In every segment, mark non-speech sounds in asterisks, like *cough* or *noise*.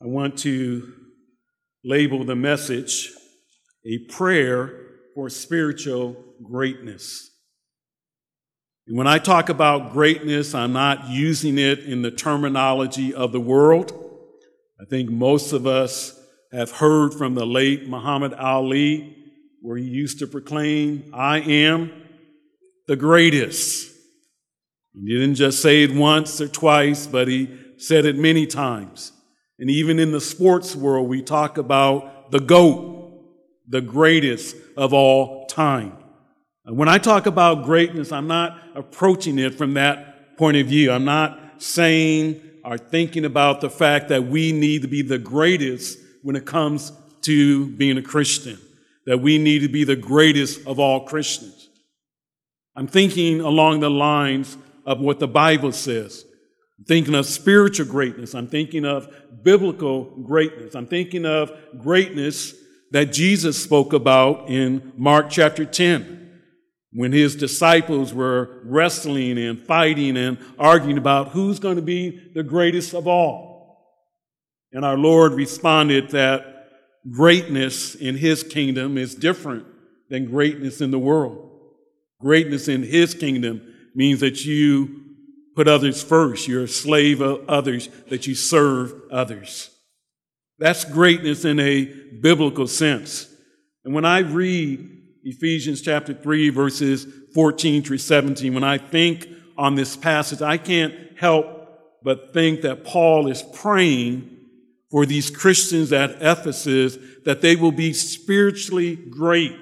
I want to label the message a prayer for spiritual greatness. And when I talk about greatness, I'm not using it in the terminology of the world. I think most of us have heard from the late Muhammad Ali, where he used to proclaim, I am the greatest. He didn't just say it once or twice, but he said it many times. And even in the sports world, we talk about the GOAT, the greatest of all time. And when I talk about greatness, I'm not approaching it from that point of view. I'm not saying or thinking about the fact that we need to be the greatest when it comes to being a Christian, that we need to be the greatest of all Christians. I'm thinking along the lines of what the Bible says. I'm thinking of spiritual greatness. I'm thinking of biblical greatness. I'm thinking of greatness that Jesus spoke about in Mark chapter 10 when his disciples were wrestling and fighting and arguing about who's going to be the greatest of all. And our Lord responded that greatness in his kingdom is different than greatness in the world. Greatness in his kingdom means that you put others first. You're a slave of others, that you serve others. That's greatness in a biblical sense. And when I read Ephesians chapter 3, verses 14 through 17, when I think on this passage, I can't help but think that Paul is praying for these Christians at Ephesus that they will be spiritually great.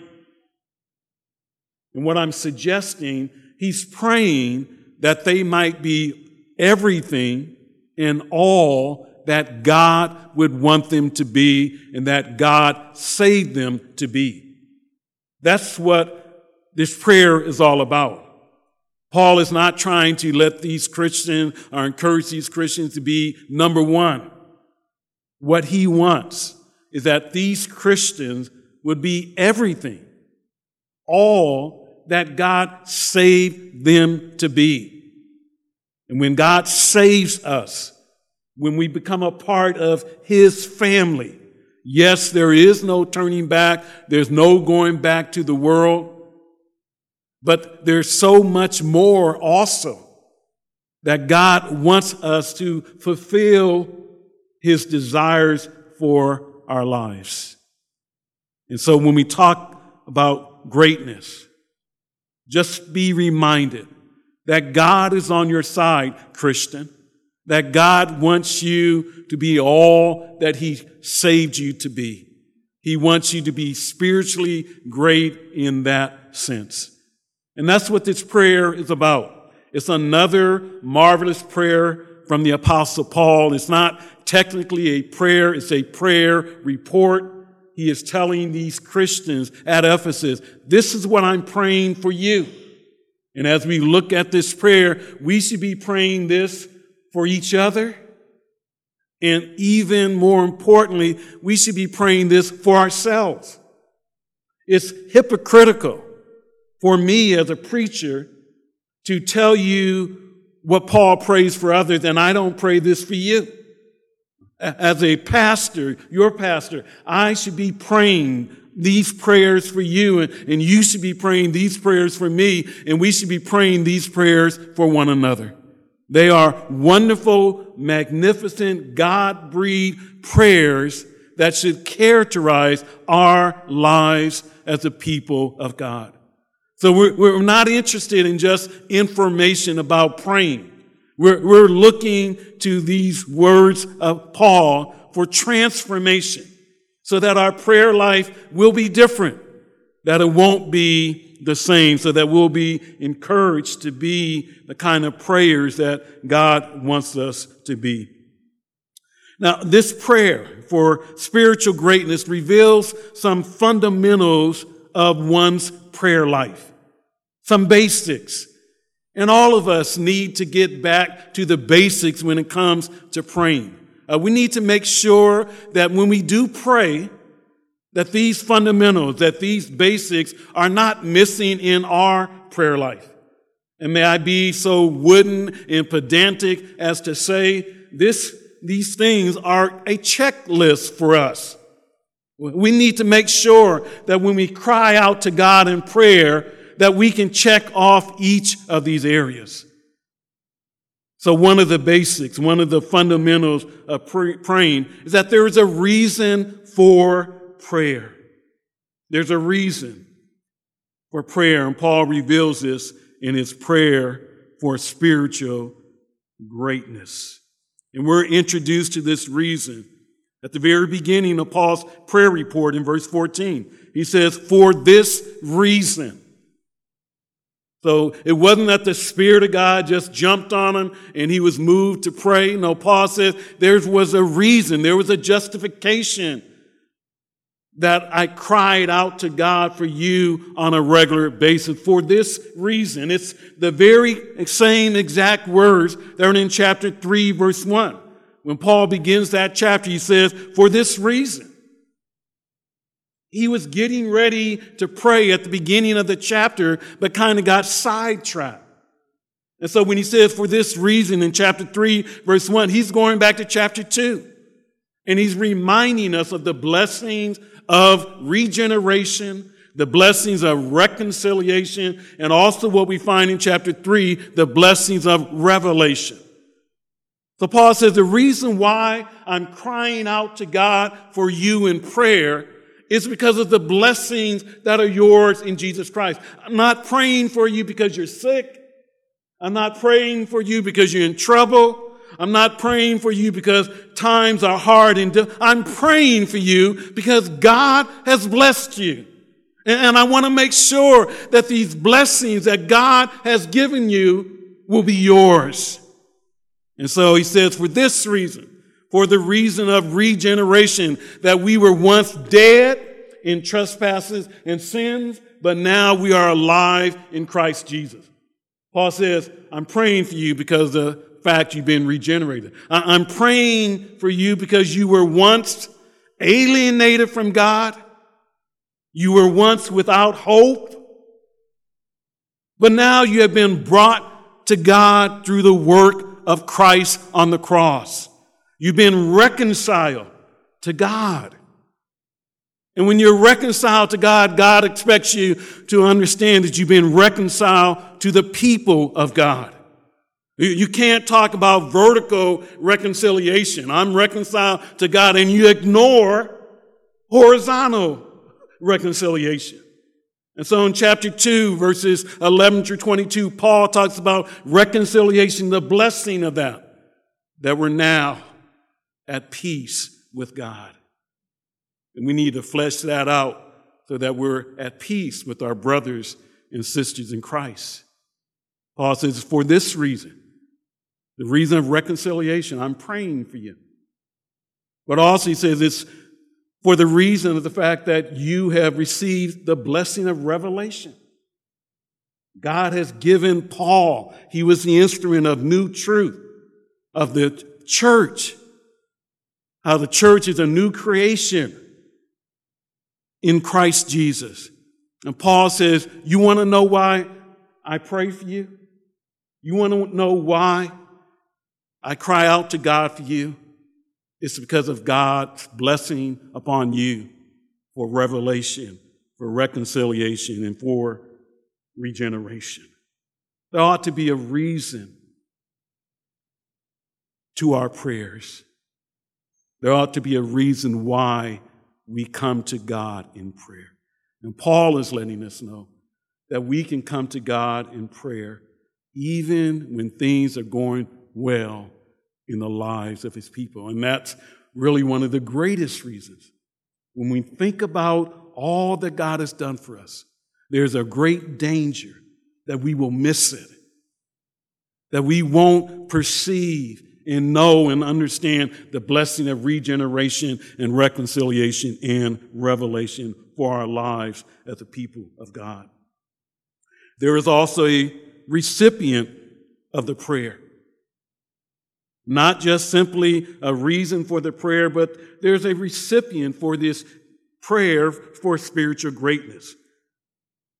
And what I'm suggesting, he's praying that they might be everything and all that God would want them to be and that God saved them to be. That's what this prayer is all about. Paul is not trying to let these Christians or encourage these Christians to be number one. What he wants is that these Christians would be everything, all that God saved them to be. And when God saves us, when we become a part of His family, yes, there is no turning back. There's no going back to the world. But there's so much more also that God wants us to fulfill His desires for our lives. And so when we talk about greatness, just be reminded that God is on your side, Christian. That God wants you to be all that He saved you to be. He wants you to be spiritually great in that sense. And that's what this prayer is about. It's another marvelous prayer from the apostle Paul. It's not technically a prayer. It's a prayer report he is telling these Christians at Ephesus, this is what I'm praying for you. And as we look at this prayer, we should be praying this for each other. And even more importantly, we should be praying this for ourselves. It's hypocritical for me as a preacher to tell you what Paul prays for others, and I don't pray this for you as a pastor, your pastor, I should be praying these prayers for you and, you should be praying these prayers for me and we should be praying these prayers for one another. They are wonderful, magnificent, God-breathed prayers that should characterize our lives as a people of God. So we're, we're not interested in just information about praying. We're, we're looking to these words of Paul for transformation so that our prayer life will be different, that it won't be the same, so that we'll be encouraged to be the kind of prayers that God wants us to be. Now, this prayer for spiritual greatness reveals some fundamentals of one's prayer life, some basics and all of us need to get back to the basics when it comes to praying. Uh, we need to make sure that when we do pray, that these fundamentals, that these basics are not missing in our prayer life. And may I be so wooden and pedantic as to say this these things are a checklist for us. We need to make sure that when we cry out to God in prayer, that we can check off each of these areas. So one of the basics, one of the fundamentals of praying is that there is a reason for prayer. There's a reason for prayer, and Paul reveals this in his prayer for spiritual greatness. And we're introduced to this reason at the very beginning of Paul's prayer report in verse 14. He says, For this reason. So it wasn't that the Spirit of God just jumped on him and he was moved to pray. No, Paul says there was a reason, there was a justification that I cried out to God for you on a regular basis for this reason. It's the very same exact words that are in chapter 3, verse 1. When Paul begins that chapter, he says, For this reason. He was getting ready to pray at the beginning of the chapter, but kind of got sidetracked. And so when he says, For this reason in chapter 3, verse 1, he's going back to chapter 2. And he's reminding us of the blessings of regeneration, the blessings of reconciliation, and also what we find in chapter 3, the blessings of revelation. So Paul says the reason why I'm crying out to God for you in prayer is because of the blessings that are yours in Jesus Christ. I'm not praying for you because you're sick. I'm not praying for you because you're in trouble. I'm not praying for you because times are hard and di- I'm praying for you because God has blessed you. And, and I want to make sure that these blessings that God has given you will be yours. And so he says, for this reason, for the reason of regeneration, that we were once dead in trespasses and sins, but now we are alive in Christ Jesus. Paul says, I'm praying for you because the fact you've been regenerated. I'm praying for you because you were once alienated from God. You were once without hope. But now you have been brought to God through the work of Christ on the cross. You've been reconciled to God. And when you're reconciled to God, God expects you to understand that you've been reconciled to the people of God. You can't talk about vertical reconciliation. I'm reconciled to God and you ignore horizontal reconciliation. And so in chapter 2, verses 11 through 22, Paul talks about reconciliation, the blessing of that, that we're now at peace with God. And we need to flesh that out so that we're at peace with our brothers and sisters in Christ. Paul says, for this reason, the reason of reconciliation. I'm praying for you. But also, he says it's for the reason of the fact that you have received the blessing of revelation. God has given Paul, he was the instrument of new truth of the church. How the church is a new creation in Christ Jesus. And Paul says, You want to know why I pray for you? You want to know why I cry out to God for you, it's because of God's blessing upon you for revelation, for reconciliation, and for regeneration. There ought to be a reason to our prayers. There ought to be a reason why we come to God in prayer. And Paul is letting us know that we can come to God in prayer even when things are going well in the lives of his people. And that's really one of the greatest reasons. When we think about all that God has done for us, there's a great danger that we will miss it, that we won't perceive and know and understand the blessing of regeneration and reconciliation and revelation for our lives as the people of God. There is also a recipient of the prayer. Not just simply a reason for the prayer, but there's a recipient for this prayer for spiritual greatness.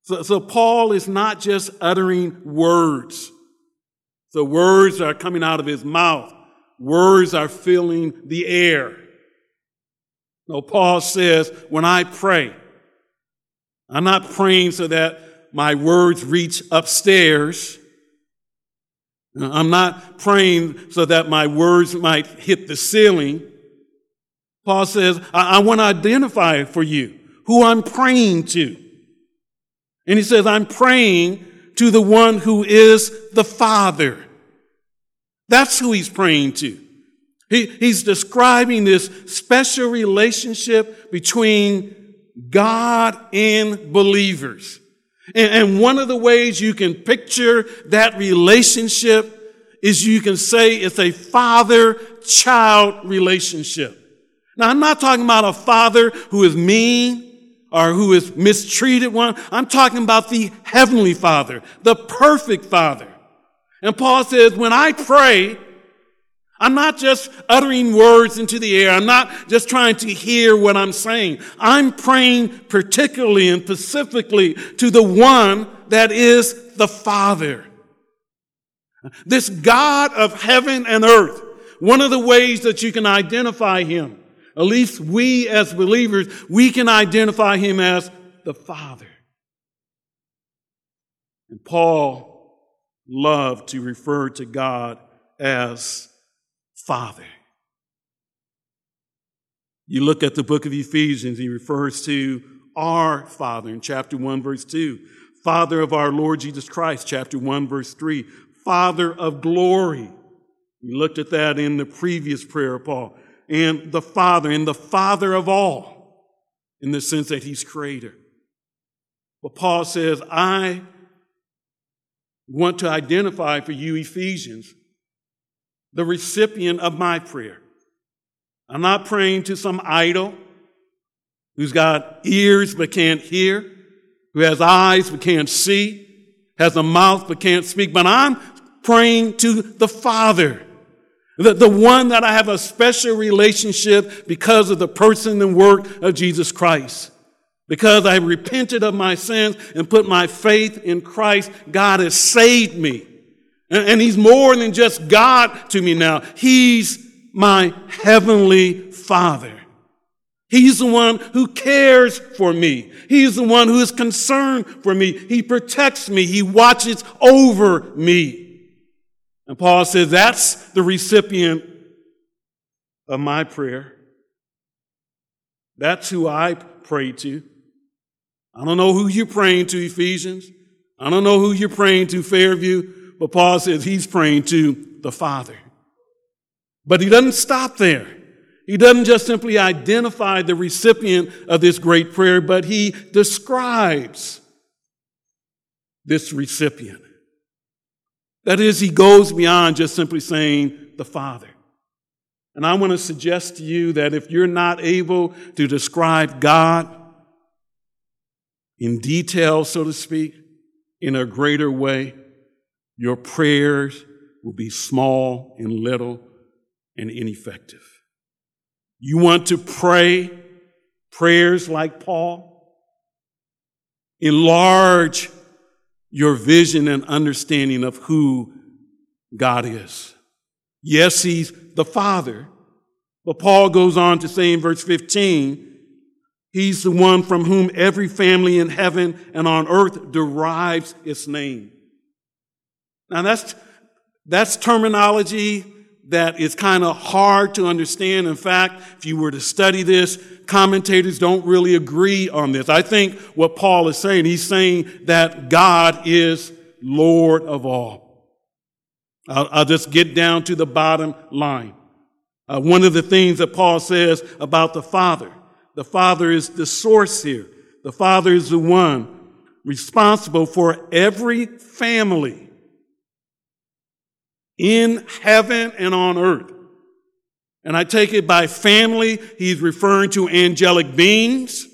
So, so Paul is not just uttering words. The words are coming out of his mouth, words are filling the air. No, Paul says, when I pray, I'm not praying so that my words reach upstairs. I'm not praying so that my words might hit the ceiling. Paul says, I, I want to identify for you who I'm praying to. And he says, I'm praying to the one who is the Father. That's who he's praying to. He, he's describing this special relationship between God and believers. And, and one of the ways you can picture that relationship is you can say it's a father-child relationship. Now, I'm not talking about a father who is mean or who is mistreated one. I'm talking about the heavenly father, the perfect father. And Paul says, when I pray, I'm not just uttering words into the air. I'm not just trying to hear what I'm saying. I'm praying particularly and specifically to the one that is the Father. This God of heaven and earth. One of the ways that you can identify him, at least we as believers, we can identify him as the Father. And Paul loved to refer to God as Father. You look at the book of Ephesians, he refers to our Father in chapter 1, verse 2. Father of our Lord Jesus Christ, chapter 1, verse 3. Father of glory. We looked at that in the previous prayer, Paul. And the Father, and the Father of all, in the sense that he's creator. But Paul says, I want to identify for you, Ephesians, the recipient of my prayer. I'm not praying to some idol who's got ears but can't hear, who has eyes but can't see, has a mouth but can't speak, but I'm praying to the Father. The, the one that I have a special relationship because of the person and work of Jesus Christ. Because I repented of my sins and put my faith in Christ, God has saved me. And he's more than just God to me now. He's my heavenly father. He's the one who cares for me. He's the one who is concerned for me. He protects me. He watches over me. And Paul says that's the recipient of my prayer. That's who I pray to. I don't know who you're praying to, Ephesians. I don't know who you're praying to, Fairview. But Paul says he's praying to the Father. But he doesn't stop there. He doesn't just simply identify the recipient of this great prayer, but he describes this recipient. That is, he goes beyond just simply saying the Father. And I want to suggest to you that if you're not able to describe God in detail, so to speak, in a greater way, your prayers will be small and little and ineffective. You want to pray prayers like Paul? Enlarge your vision and understanding of who God is. Yes, He's the Father, but Paul goes on to say in verse 15, He's the one from whom every family in heaven and on earth derives its name. Now that's, that's terminology that is kind of hard to understand. In fact, if you were to study this, commentators don't really agree on this. I think what Paul is saying, he's saying that God is Lord of all. I'll, I'll just get down to the bottom line. Uh, one of the things that Paul says about the Father, the Father is the source here. The Father is the one responsible for every family in heaven and on earth. And I take it by family, he's referring to angelic beings.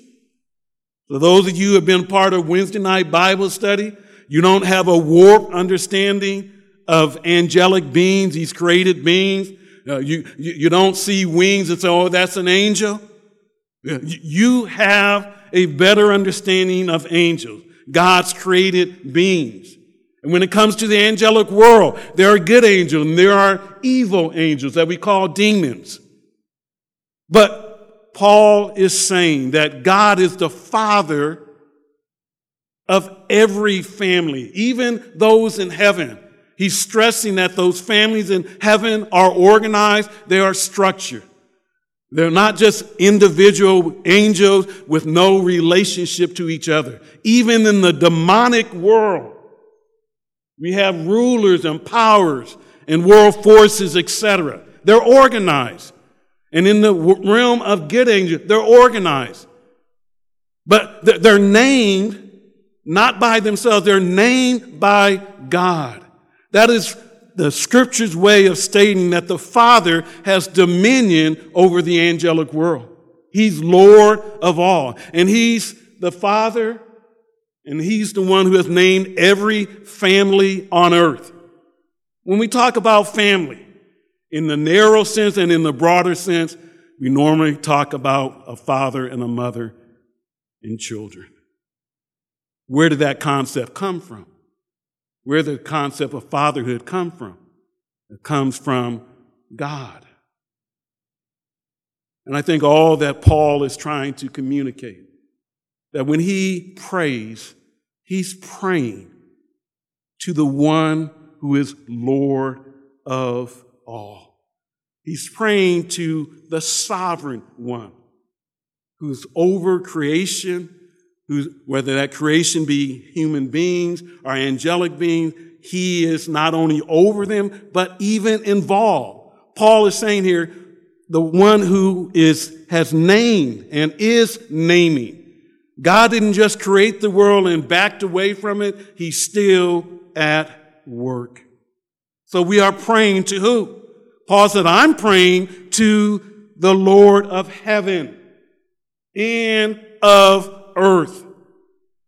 So those of you who have been part of Wednesday night Bible study, you don't have a warped understanding of angelic beings, these created beings. Uh, you, you, you, don't see wings and say, oh, that's an angel. You have a better understanding of angels, God's created beings. And when it comes to the angelic world, there are good angels and there are evil angels that we call demons. But Paul is saying that God is the father of every family, even those in heaven. He's stressing that those families in heaven are organized, they are structured. They're not just individual angels with no relationship to each other. Even in the demonic world, we have rulers and powers and world forces, etc. They're organized. And in the realm of good angels, they're organized. But they're named not by themselves, they're named by God. That is the scripture's way of stating that the Father has dominion over the angelic world. He's Lord of all. And He's the Father, and He's the one who has named every family on earth. When we talk about family, in the narrow sense and in the broader sense, we normally talk about a father and a mother and children. Where did that concept come from? Where the concept of fatherhood come from? It comes from God. And I think all that Paul is trying to communicate, that when he prays, he's praying to the one who is Lord of all. He's praying to the sovereign one who's over creation whether that creation be human beings or angelic beings, he is not only over them, but even involved. Paul is saying here, the one who is, has named and is naming. God didn't just create the world and backed away from it. He's still at work. So we are praying to who? Paul said, I'm praying to the Lord of heaven and of earth.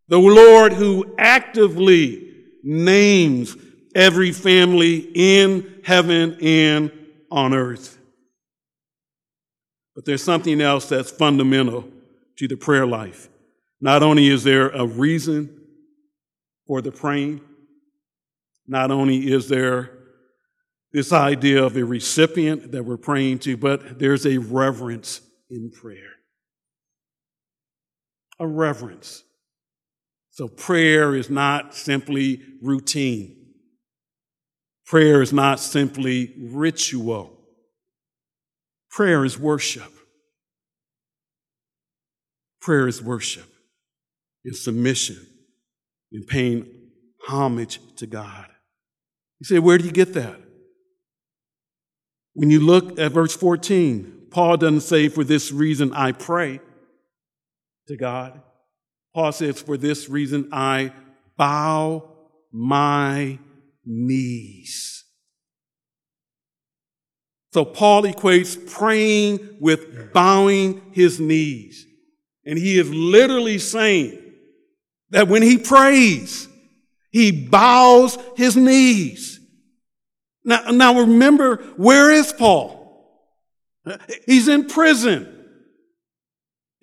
The Lord who actively names every family in heaven and on earth. But there's something else that's fundamental to the prayer life. Not only is there a reason for the praying, not only is there this idea of a recipient that we're praying to, but there's a reverence in prayer a reverence. So prayer is not simply routine. Prayer is not simply ritual. Prayer is worship. Prayer is worship, is submission, in paying homage to God. You say, where do you get that? When you look at verse 14, Paul doesn't say, for this reason I pray to God. Paul says, For this reason I bow my knees. So Paul equates praying with bowing his knees. And he is literally saying that when he prays, he bows his knees. Now, now remember, where is Paul? He's in prison.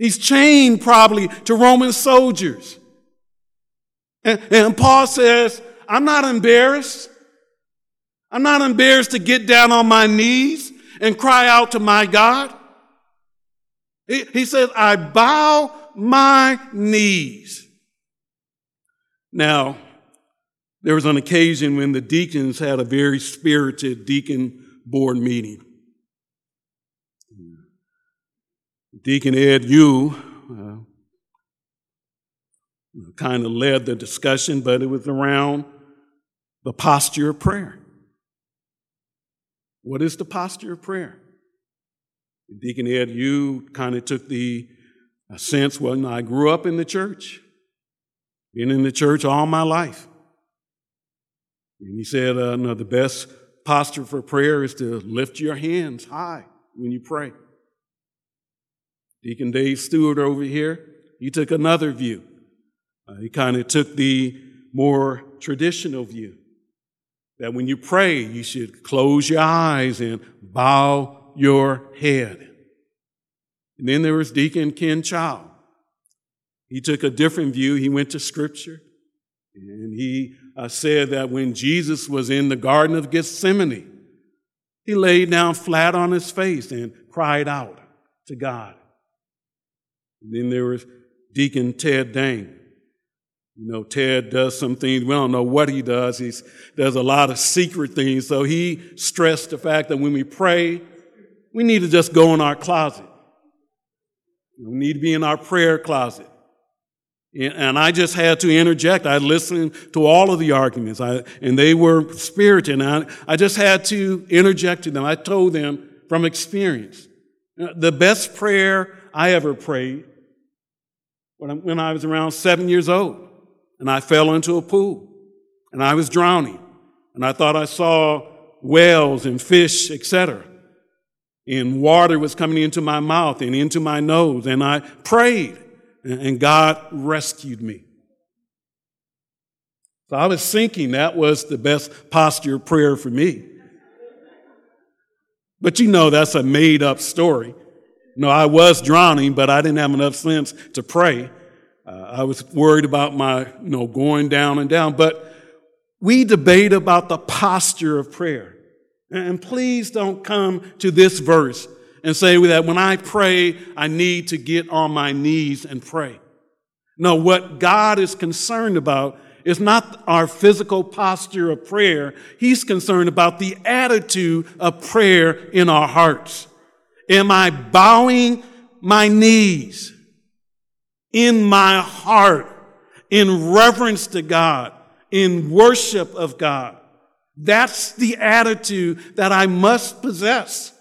He's chained probably to Roman soldiers. And, and, Paul says, I'm not embarrassed. I'm not embarrassed to get down on my knees and cry out to my God. He, he says, I bow my knees. Now, there was an occasion when the deacons had a very spirited deacon board meeting. Deacon Ed you uh, kind of led the discussion, but it was around the posture of prayer. What is the posture of prayer? Deacon Ed you kind of took the sense, well, I grew up in the church, been in the church all my life. And he said, uh, no, the best posture for prayer is to lift your hands high when you pray. Deacon Dave Stewart over here, he took another view. Uh, he kind of took the more traditional view that when you pray, you should close your eyes and bow your head. And then there was Deacon Ken Chow. He took a different view. He went to Scripture and he uh, said that when Jesus was in the Garden of Gethsemane, he laid down flat on his face and cried out to God. And then there was Deacon Ted Dang. You know, Ted does some things. We don't know what he does. He does a lot of secret things. So he stressed the fact that when we pray, we need to just go in our closet. We need to be in our prayer closet. And I just had to interject. I listened to all of the arguments, I, and they were spirited. And I, I just had to interject to them. I told them from experience. The best prayer I ever prayed when I was around seven years old, and I fell into a pool, and I was drowning, and I thought I saw whales and fish, etc. And water was coming into my mouth and into my nose, and I prayed and God rescued me. So I was thinking that was the best posture of prayer for me. But you know, that's a made up story. No, I was drowning, but I didn't have enough sense to pray. Uh, I was worried about my, you know, going down and down. But we debate about the posture of prayer. And please don't come to this verse and say that when I pray, I need to get on my knees and pray. No, what God is concerned about is not our physical posture of prayer. He's concerned about the attitude of prayer in our hearts. Am I bowing my knees in my heart in reverence to God, in worship of God? That's the attitude that I must possess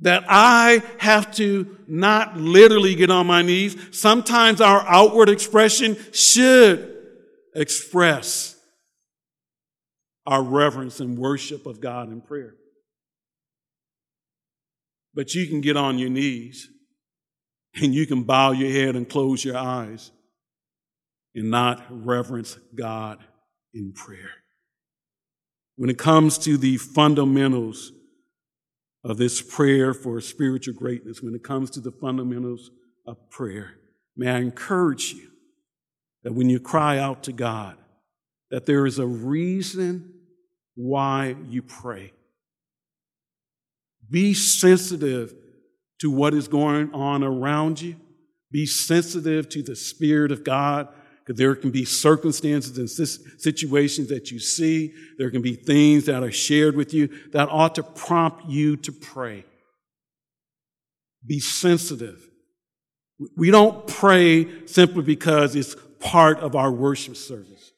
that I have to not literally get on my knees. Sometimes our outward expression should express our reverence and worship of God in prayer. But you can get on your knees and you can bow your head and close your eyes and not reverence God in prayer. When it comes to the fundamentals of this prayer for spiritual greatness when it comes to the fundamentals of prayer. May I encourage you that when you cry out to God, that there is a reason why you pray. Be sensitive to what is going on around you. Be sensitive to the Spirit of God because there can be circumstances and situations that you see. There can be things that are shared with you that ought to prompt you to pray. Be sensitive. We don't pray simply because it's part of our worship service.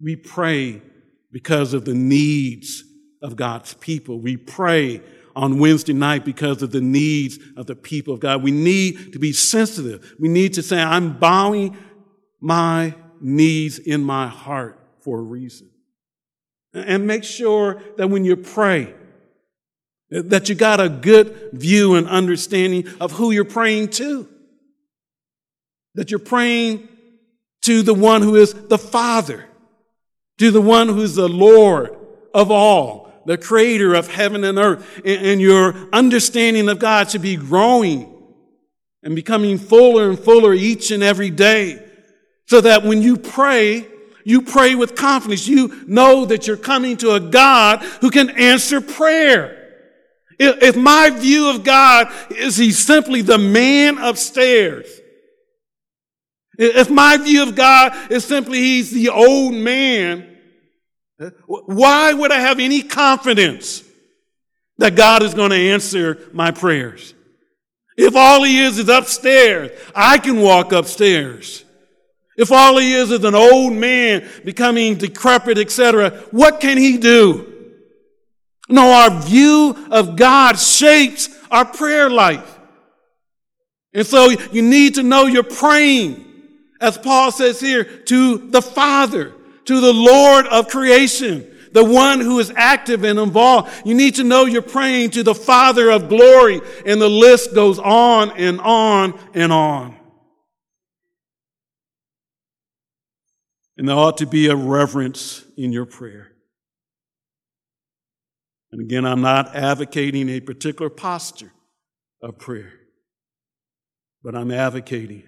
We pray because of the needs of God's people. We pray on Wednesday night because of the needs of the people of God. We need to be sensitive. We need to say, I'm bowing my needs in my heart for a reason. And make sure that when you pray, that you got a good view and understanding of who you're praying to. That you're praying to the one who is the Father, to the one who's the Lord of all, the creator of heaven and earth. And your understanding of God should be growing and becoming fuller and fuller each and every day. So that when you pray, you pray with confidence. You know that you're coming to a God who can answer prayer. If my view of God is he's simply the man upstairs, if my view of God is simply he's the old man, why would I have any confidence that God is going to answer my prayers? If all he is is upstairs, I can walk upstairs. If all he is is an old man becoming decrepit, etc., what can he do? No, our view of God shapes our prayer life. And so you need to know you're praying, as Paul says here, to the Father, to the Lord of creation, the one who is active and involved. You need to know you're praying to the Father of glory, and the list goes on and on and on. And there ought to be a reverence in your prayer. And again, I'm not advocating a particular posture of prayer, but I'm advocating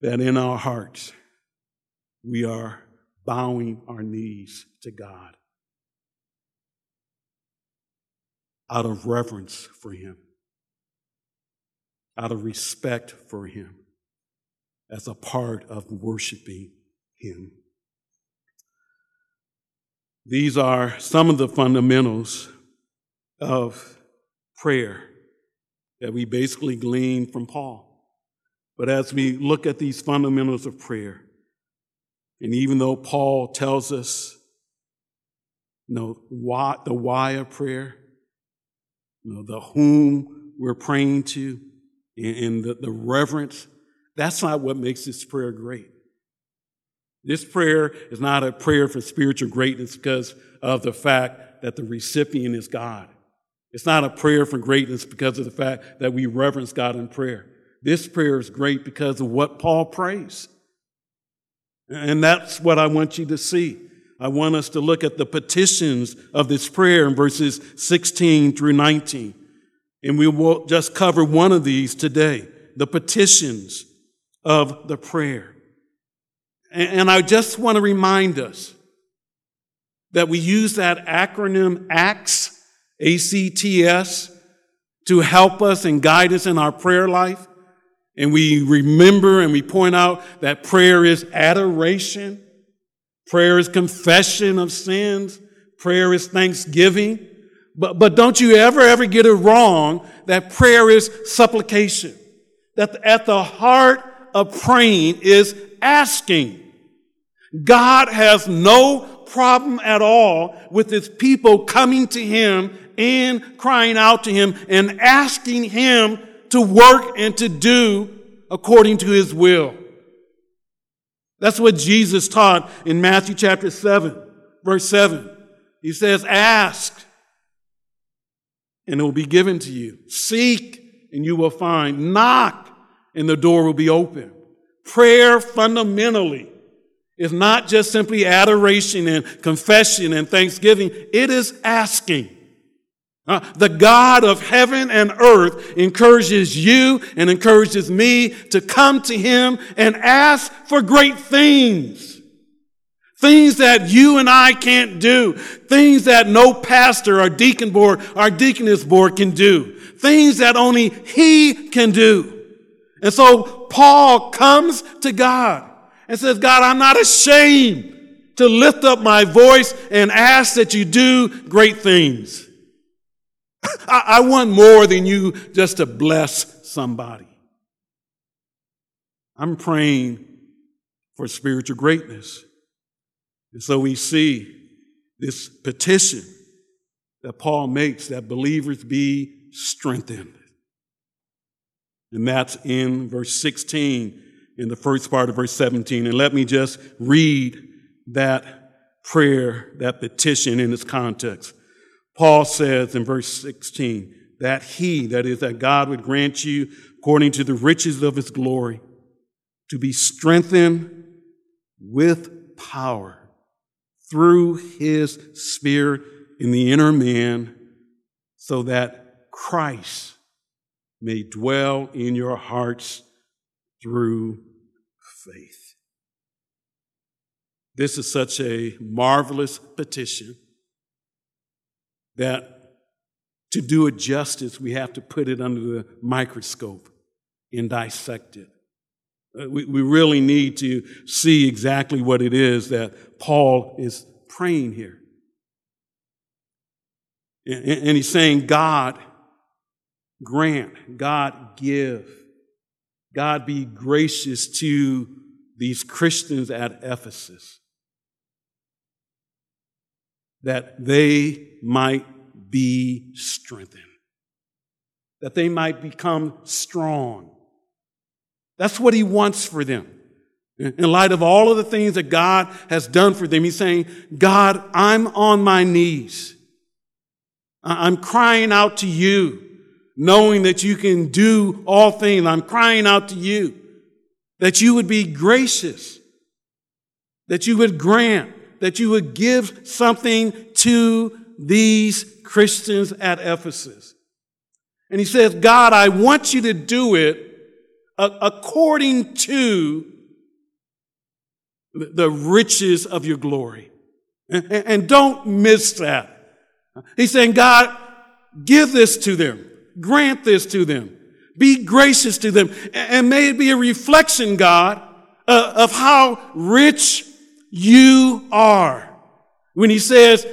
that in our hearts we are bowing our knees to God out of reverence for Him, out of respect for Him, as a part of worshiping Him. These are some of the fundamentals of prayer that we basically glean from Paul. But as we look at these fundamentals of prayer, and even though Paul tells us, you know, why, the why of prayer, you know, the whom we're praying to, and, and the, the reverence, that's not what makes this prayer great. This prayer is not a prayer for spiritual greatness because of the fact that the recipient is God. It's not a prayer for greatness because of the fact that we reverence God in prayer. This prayer is great because of what Paul prays. And that's what I want you to see. I want us to look at the petitions of this prayer in verses 16 through 19. And we will just cover one of these today the petitions of the prayer. And I just want to remind us that we use that acronym ACTS, A-C-T-S, to help us and guide us in our prayer life. And we remember and we point out that prayer is adoration. Prayer is confession of sins. Prayer is thanksgiving. But, but don't you ever, ever get it wrong that prayer is supplication. That at the heart of praying is asking. God has no problem at all with his people coming to him and crying out to him and asking him to work and to do according to his will. That's what Jesus taught in Matthew chapter 7, verse 7. He says, Ask, and it will be given to you. Seek, and you will find. Knock, and the door will be open. Prayer fundamentally is not just simply adoration and confession and thanksgiving, it is asking. Uh, the God of heaven and earth encourages you and encourages me to come to Him and ask for great things. Things that you and I can't do. Things that no pastor or deacon board or deaconess board can do. Things that only He can do. And so Paul comes to God and says, God, I'm not ashamed to lift up my voice and ask that you do great things. I, I want more than you just to bless somebody. I'm praying for spiritual greatness. And so we see this petition that Paul makes that believers be strengthened. And that's in verse 16, in the first part of verse 17. And let me just read that prayer, that petition in its context. Paul says in verse 16 that he, that is, that God would grant you, according to the riches of his glory, to be strengthened with power through his spirit in the inner man, so that Christ may dwell in your hearts through faith. This is such a marvelous petition that to do it justice, we have to put it under the microscope and dissect it. Uh, we, we really need to see exactly what it is that Paul is praying here. And, and he's saying, God, grant, God, give, God, be gracious to these Christians at Ephesus that they might be strengthened, that they might become strong. That's what he wants for them. In light of all of the things that God has done for them, he's saying, God, I'm on my knees. I'm crying out to you, knowing that you can do all things. I'm crying out to you that you would be gracious, that you would grant, that you would give something to these Christians at Ephesus. And he says, God, I want you to do it according to the riches of your glory. And don't miss that. He's saying, God, give this to them. Grant this to them. Be gracious to them. And may it be a reflection, God, uh, of how rich you are. When he says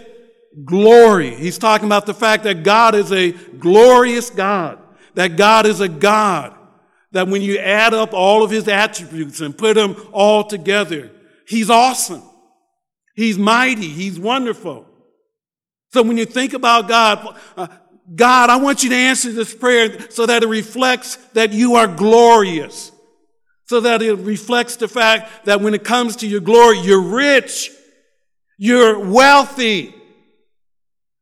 glory, he's talking about the fact that God is a glorious God, that God is a God, that when you add up all of his attributes and put them all together, he's awesome. He's mighty. He's wonderful. So when you think about God, uh, God, I want you to answer this prayer so that it reflects that you are glorious. So that it reflects the fact that when it comes to your glory, you're rich. You're wealthy.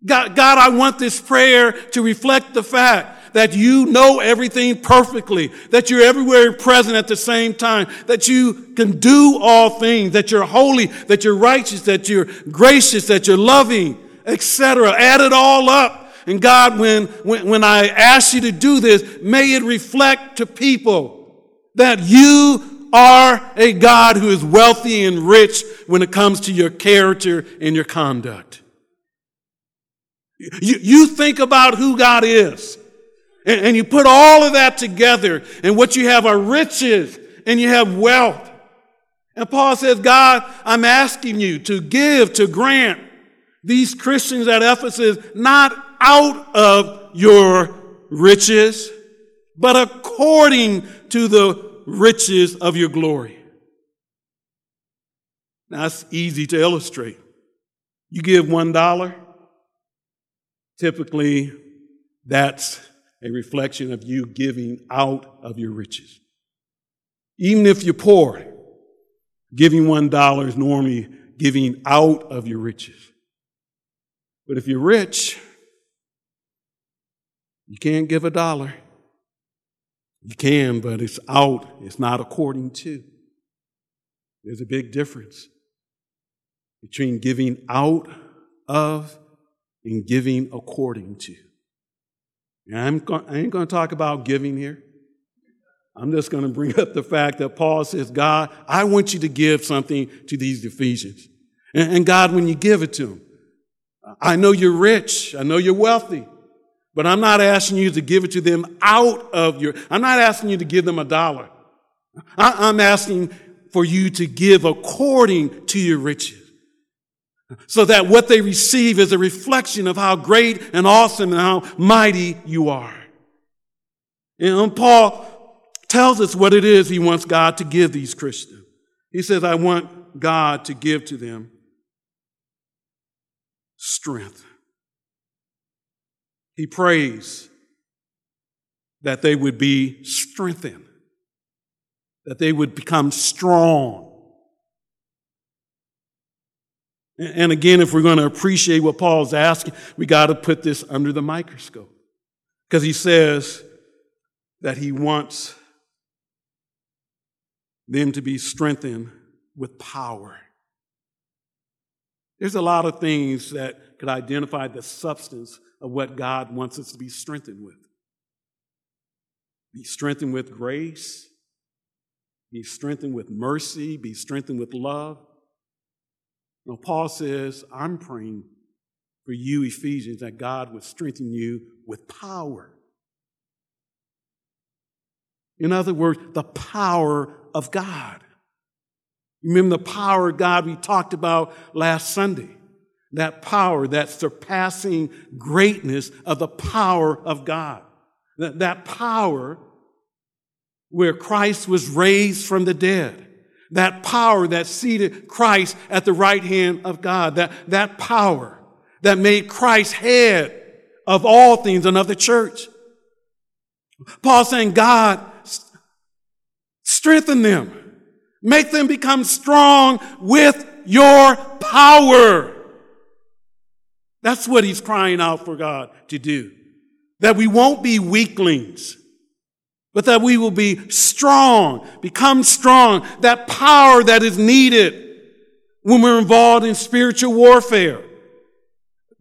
God, God, I want this prayer to reflect the fact that you know everything perfectly, that you're everywhere present at the same time, that you can do all things, that you're holy, that you're righteous, that you're gracious, that you're loving, etc. Add it all up. And God, when, when, when I ask you to do this, may it reflect to people that you are a God who is wealthy and rich when it comes to your character and your conduct. You, you think about who God is, and, and you put all of that together, and what you have are riches, and you have wealth. And Paul says, God, I'm asking you to give, to grant these Christians at Ephesus not out of your riches, but according to the riches of your glory. Now, that's easy to illustrate. You give one dollar, typically that's a reflection of you giving out of your riches. Even if you're poor, giving one dollar is normally giving out of your riches. But if you're rich, you can't give a dollar. You can, but it's out. It's not according to. There's a big difference between giving out of and giving according to. And I'm go- I ain't going to talk about giving here. I'm just going to bring up the fact that Paul says, God, I want you to give something to these Ephesians. And, and God, when you give it to them, I know you're rich. I know you're wealthy. But I'm not asking you to give it to them out of your, I'm not asking you to give them a dollar. I, I'm asking for you to give according to your riches. So that what they receive is a reflection of how great and awesome and how mighty you are. And um, Paul tells us what it is he wants God to give these Christians. He says, I want God to give to them strength. He prays that they would be strengthened, that they would become strong. And again, if we're going to appreciate what Paul's asking, we got to put this under the microscope. Because he says that he wants them to be strengthened with power. There's a lot of things that could identify the substance of what God wants us to be strengthened with. Be strengthened with grace, be strengthened with mercy, be strengthened with love. Now, Paul says, I'm praying for you, Ephesians, that God would strengthen you with power. In other words, the power of God. Remember the power of God we talked about last Sunday. That power, that surpassing greatness of the power of God. That, power where Christ was raised from the dead. That power that seated Christ at the right hand of God. That, that power that made Christ head of all things and of the church. Paul saying, God, strengthen them. Make them become strong with your power. That's what he's crying out for God to do. That we won't be weaklings, but that we will be strong, become strong. That power that is needed when we're involved in spiritual warfare.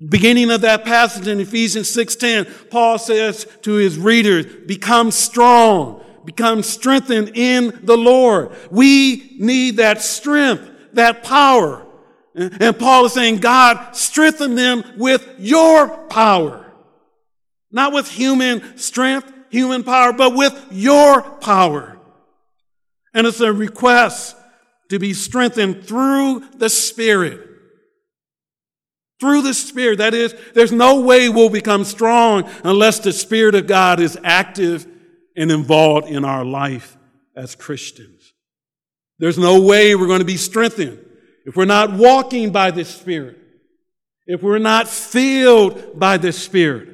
Beginning of that passage in Ephesians 6:10, Paul says to his readers, become strong become strengthened in the Lord. We need that strength that power. And Paul is saying, God, strengthen them with your power. Not with human strength, human power, but with your power. And it's a request to be strengthened through the Spirit. Through the Spirit. That is, there's no way we'll become strong unless the Spirit of God is active and involved in our life as Christians. There's no way we're going to be strengthened if we're not walking by the Spirit, if we're not filled by the Spirit.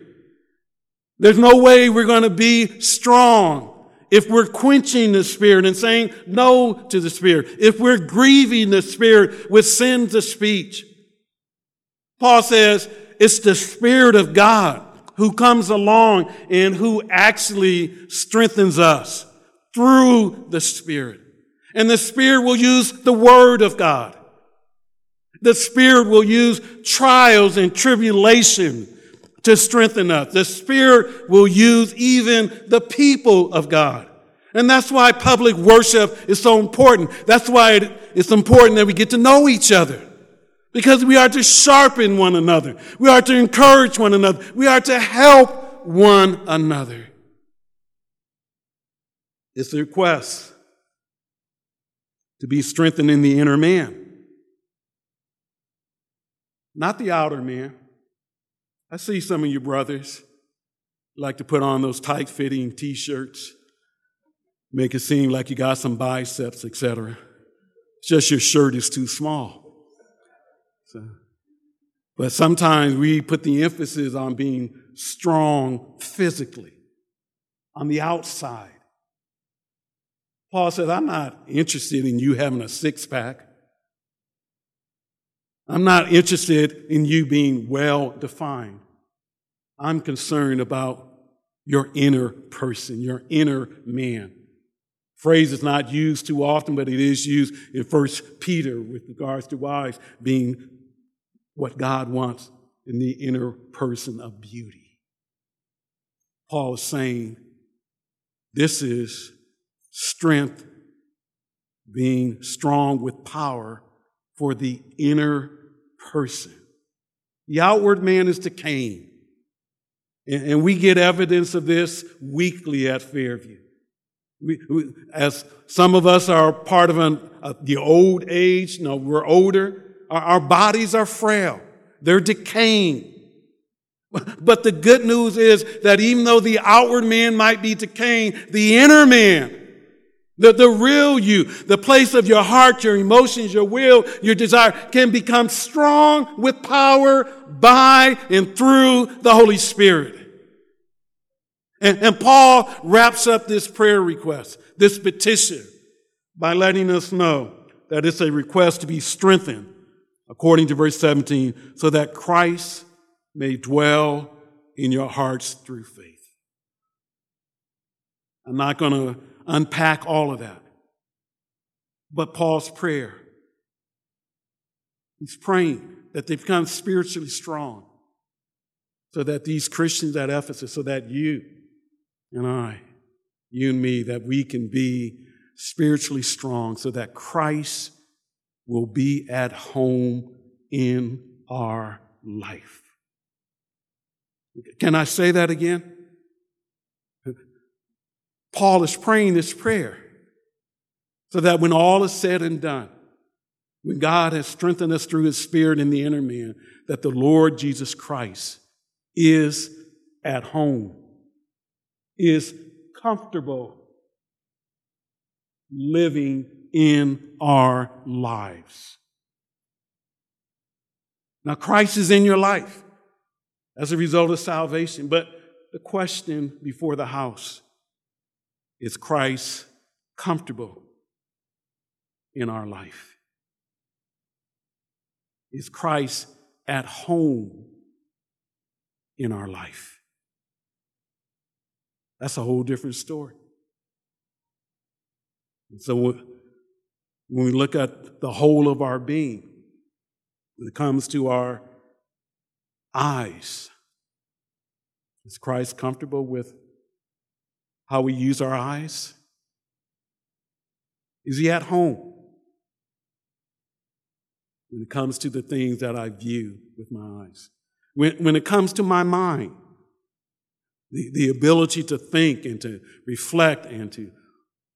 There's no way we're going to be strong if we're quenching the Spirit and saying no to the Spirit, if we're grieving the Spirit with sins of speech. Paul says it's the Spirit of God who comes along and who actually strengthens us through the Spirit. And the Spirit will use the Word of God. The Spirit will use trials and tribulation to strengthen us. The Spirit will use even the people of God. And that's why public worship is so important. That's why it's important that we get to know each other. Because we are to sharpen one another. We are to encourage one another. We are to help one another. It's a request to be strengthened in the inner man, not the outer man. I see some of you brothers like to put on those tight fitting t shirts, make it seem like you got some biceps, etc. It's just your shirt is too small. So, but sometimes we put the emphasis on being strong physically, on the outside. Paul says, I'm not interested in you having a six pack. I'm not interested in you being well defined. I'm concerned about your inner person, your inner man. Phrase is not used too often, but it is used in First Peter with regards to wives being what God wants in the inner person of beauty. Paul is saying this is strength, being strong with power for the inner person. The outward man is decaying. And we get evidence of this weekly at Fairview. We, we, as some of us are part of an, uh, the old age, know, we're older, our, our bodies are frail. They're decaying. *laughs* But the good news is that even though the outward man might be decaying, the inner man the, the real you, the place of your heart, your emotions, your will, your desire can become strong with power by and through the Holy Spirit. And, and Paul wraps up this prayer request, this petition, by letting us know that it's a request to be strengthened, according to verse 17, so that Christ may dwell in your hearts through faith. I'm not going to unpack all of that. But Paul's prayer, he's praying that they become spiritually strong so that these Christians at Ephesus, so that you and I, you and me, that we can be spiritually strong so that Christ will be at home in our life. Can I say that again? Paul is praying this prayer so that when all is said and done, when God has strengthened us through his spirit in the inner man, that the Lord Jesus Christ is at home, is comfortable living in our lives. Now, Christ is in your life as a result of salvation, but the question before the house is Christ comfortable in our life? Is Christ at home in our life? That's a whole different story. And so when we look at the whole of our being, when it comes to our eyes, is Christ comfortable with how we use our eyes? Is he at home? when it comes to the things that I view with my eyes, when, when it comes to my mind, the, the ability to think and to reflect and to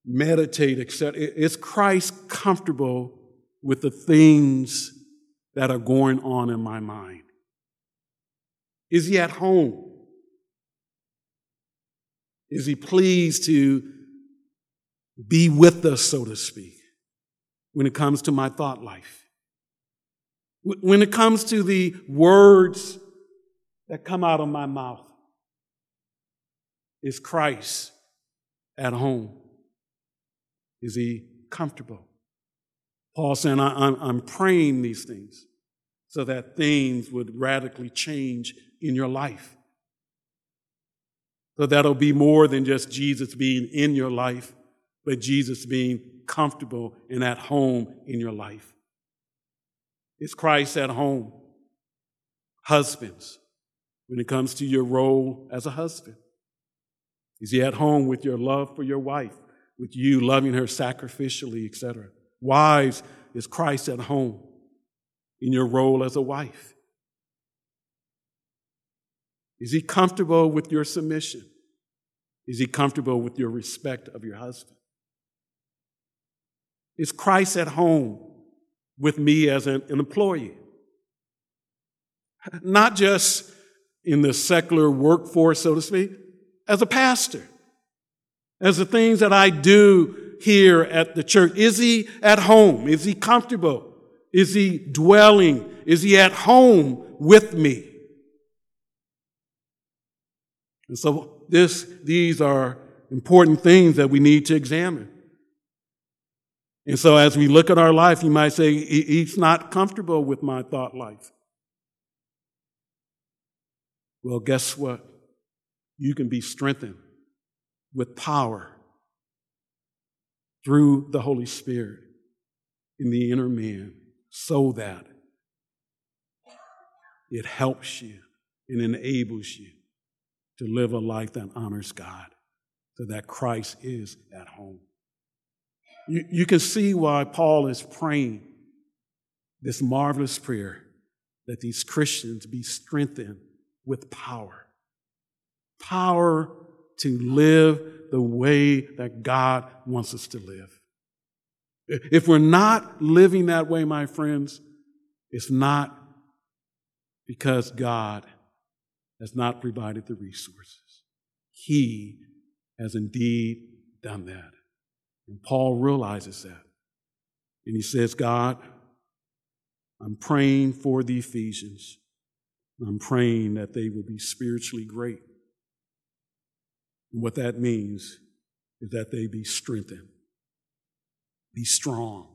meditate, etc. Is Christ comfortable with the things that are going on in my mind? Is he at home? Is he pleased to be with us, so to speak, when it comes to my thought life? When it comes to the words that come out of my mouth, is Christ at home? Is he comfortable? Paul saying, I, am praying these things so that things would radically change in your life. So that'll be more than just Jesus being in your life, but Jesus being comfortable and at home in your life. Is Christ at home? Husbands, when it comes to your role as a husband, is he at home with your love for your wife, with you loving her sacrificially, etc.? Wives, is Christ at home in your role as a wife? Is he comfortable with your submission? Is he comfortable with your respect of your husband? Is Christ at home with me as an, an employee? Not just in the secular workforce, so to speak, as a pastor, as the things that I do here at the church. Is he at home? Is he comfortable? Is he dwelling? Is he at home with me? And so this, these are important things that we need to examine. And so as we look at our life, you might say, he's not comfortable with my thought life. Well, guess what? You can be strengthened with power through the Holy Spirit in the inner man so that it helps you and enables you to live a life that honors God, so that Christ is at home. You, you can see why Paul is praying this marvelous prayer that these Christians be strengthened with power. Power to live the way that God wants us to live. If we're not living that way, my friends, it's not because God has not provided the resources. He has indeed done that. And Paul realizes that. And he says, God, I'm praying for the Ephesians. I'm praying that they will be spiritually great. And what that means is that they be strengthened, be strong,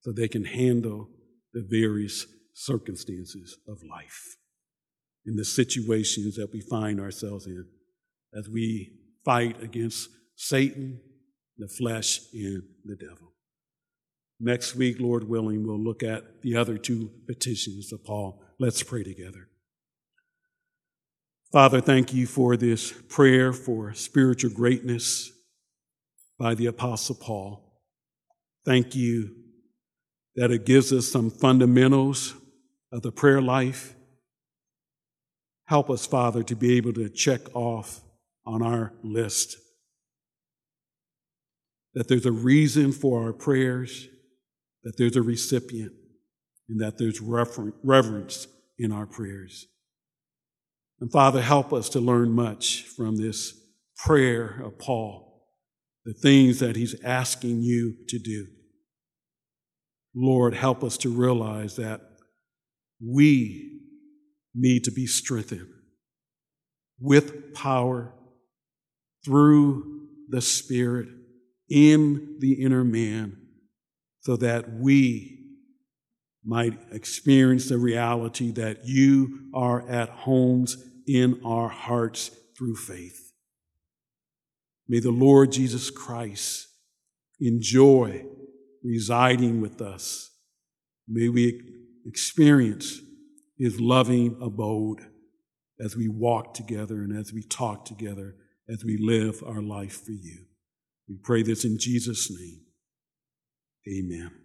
so they can handle the various circumstances of life in the situations that we find ourselves in as we fight against Satan, the flesh, and the devil. Next week, Lord willing, we'll look at the other two petitions of Paul. Let's pray together. Father, thank you for this prayer for spiritual greatness by the Apostle Paul. Thank you that it gives us some fundamentals of the prayer life Help us, Father, to be able to check off on our list that there's a reason for our prayers, that there's a recipient, and that there's reverence in our prayers. And Father, help us to learn much from this prayer of Paul, the things that he's asking you to do. Lord, help us to realize that we need to be strengthened with power through the Spirit in the inner man so that we might experience the reality that you are at homes in our hearts through faith. May the Lord Jesus Christ enjoy residing with us. May we experience his loving abode as we walk together and as we talk together, as we live our life for you. We pray this in Jesus' name. Amen.